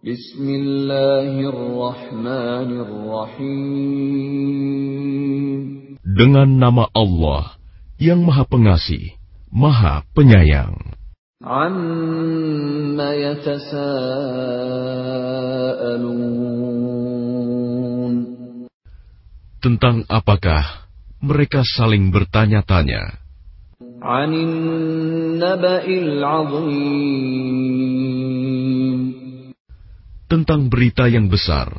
Bismillahirrahmanirrahim. Dengan nama Allah yang Maha Pengasih, Maha Penyayang. Amma yatasaalun. Tentang apakah mereka saling bertanya-tanya? Anin naba'il azim Tentang berita yang besar,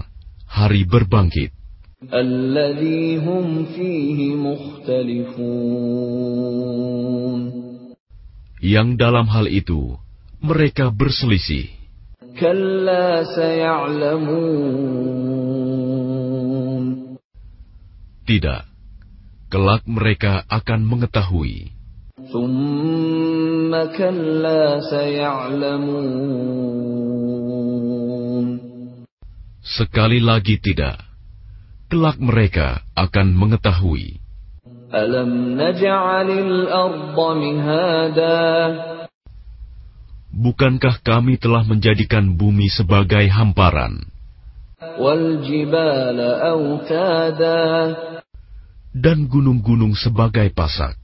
hari berbangkit. Alladhi hum fihi mukhtalifun. Yang dalam hal itu, mereka berselisih. Kalla saya'lamun. Tidak, kelak mereka akan mengetahui. ثم كلا سيعلمون Sekali lagi tidak. Kelak mereka akan mengetahui. Alam naj'alil arda mihada. Bukankah kami telah menjadikan bumi sebagai hamparan? Dan gunung-gunung sebagai pasak.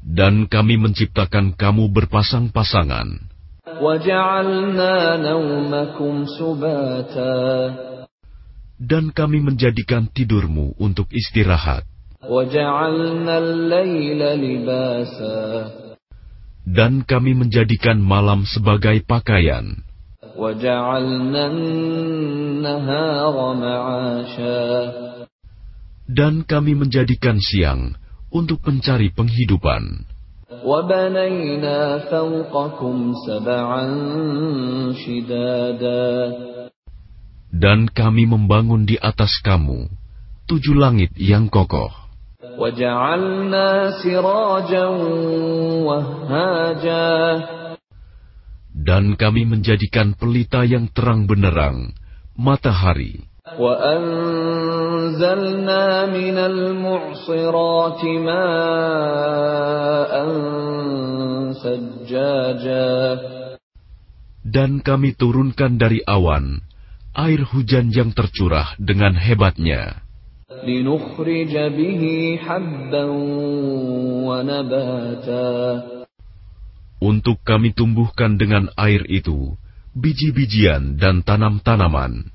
Dan kami menciptakan kamu berpasang-pasangan. Dan kami menjadikan tidurmu untuk istirahat. Dan kami menjadikan malam sebagai pakaian. Dan kami menjadikan siang untuk mencari penghidupan. وبنينا فوقكم سبعا شدادا dan kami membangun di atas kamu tujuh langit yang kokoh وجعلنا سراجا وهاجا dan kami menjadikan pelita yang terang benderang matahari وأنزلنا من المعصرات ماء سجاجا dan kami turunkan dari awan air hujan yang tercurah dengan hebatnya لنخرج به حبا ونباتا untuk kami tumbuhkan dengan air itu biji-bijian dan tanam-tanaman وجنات ألفافا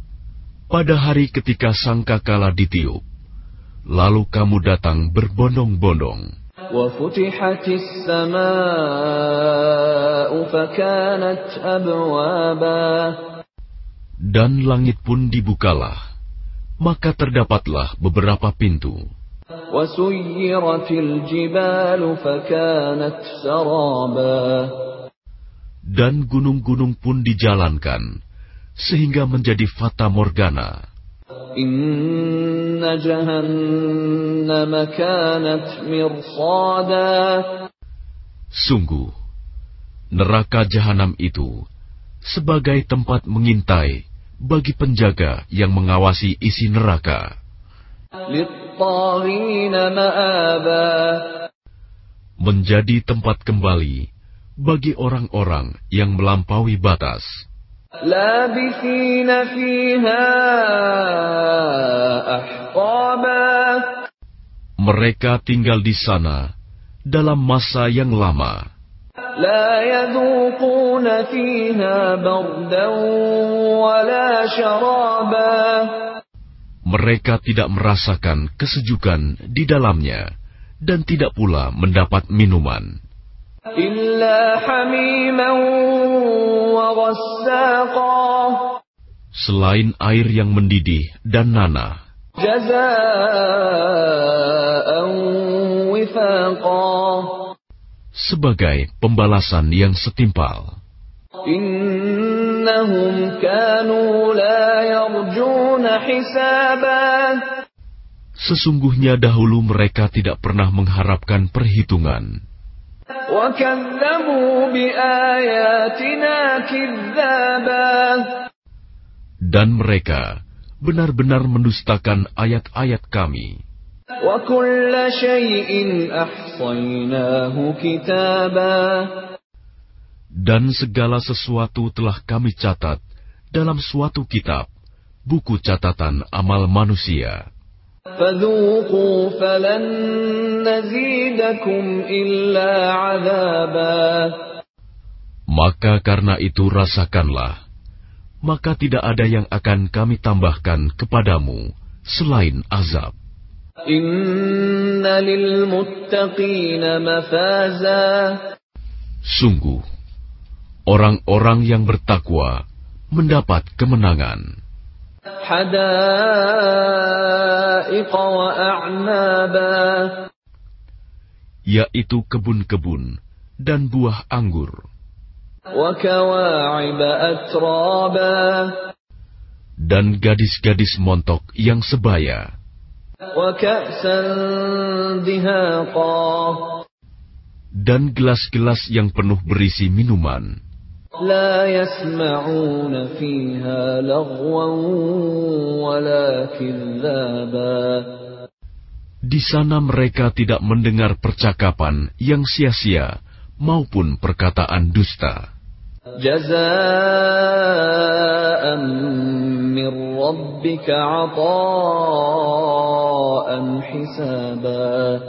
pada hari ketika sangkakala ditiup, lalu kamu datang berbondong-bondong. Dan langit pun dibukalah, maka terdapatlah beberapa pintu. Dan gunung-gunung pun dijalankan, sehingga menjadi fata morgana. Sungguh, neraka jahanam itu sebagai tempat mengintai bagi penjaga yang mengawasi isi neraka. Menjadi tempat kembali bagi orang-orang yang melampaui batas. Mereka tinggal di sana dalam masa yang lama. Mereka tidak merasakan kesejukan di dalamnya dan tidak pula mendapat minuman. Selain air yang mendidih dan nana, sebagai pembalasan yang setimpal. Sesungguhnya dahulu mereka tidak pernah mengharapkan perhitungan. Dan mereka benar-benar mendustakan ayat-ayat kami. Dan segala sesuatu telah kami catat dalam suatu kitab, buku catatan amal manusia. فذوقوا فلن نزيدكم إلا عذابا Maka karena itu rasakanlah, maka tidak ada yang akan kami tambahkan kepadamu selain azab. إن للمتقين مفازا Sungguh, orang-orang yang bertakwa mendapat kemenangan, حدائق وأعنابا yaitu kebun-kebun dan buah anggur. dan gadis-gadis montok yang sebaya. dan gelas-gelas yang penuh berisi minuman. لا يسمعون فيها لغوا ولا كذابا Di sana mereka tidak mendengar percakapan yang sia-sia maupun perkataan dusta. جزاء من ربك عطاء حسابا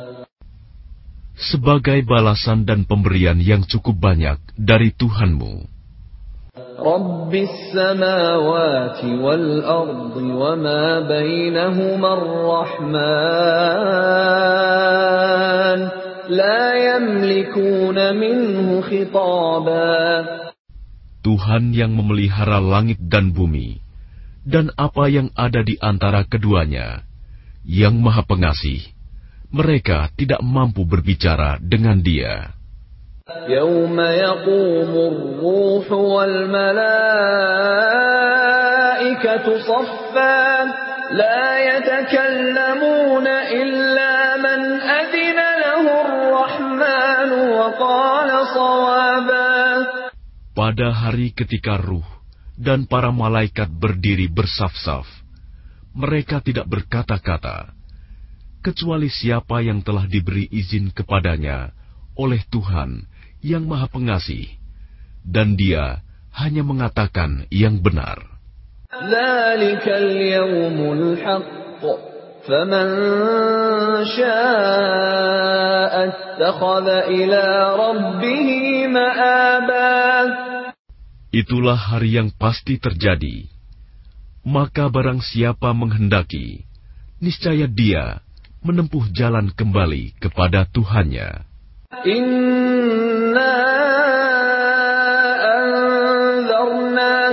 Sebagai balasan dan pemberian yang cukup banyak dari Tuhanmu, رب السماوات والأرض وما بينهما الرحمن لا يملكون منه خطابا Tuhan yang memelihara langit dan bumi, dan apa yang ada di antara keduanya, yang Maha Pengasih, mereka tidak mampu berbicara dengan Dia. يوم يقوم الروح والملائكة صفا لا يتكلمون إلا من أذن له الرحمن وقال صوابا Pada hari ketika ruh dan para malaikat berdiri bersaf-saf, mereka tidak berkata-kata, kecuali siapa yang telah diberi izin kepadanya oleh Tuhan yang Maha Pengasih, dan Dia hanya mengatakan yang benar. Itulah hari yang pasti terjadi. Maka barang siapa menghendaki, niscaya dia menempuh jalan kembali kepada Tuhannya. In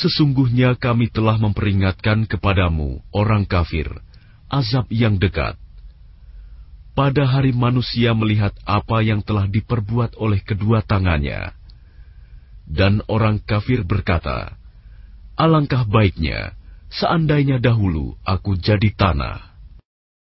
Sesungguhnya kami telah memperingatkan kepadamu, orang kafir, azab yang dekat. Pada hari manusia melihat apa yang telah diperbuat oleh kedua tangannya. Dan orang kafir berkata, Alangkah baiknya, seandainya dahulu aku jadi tanah.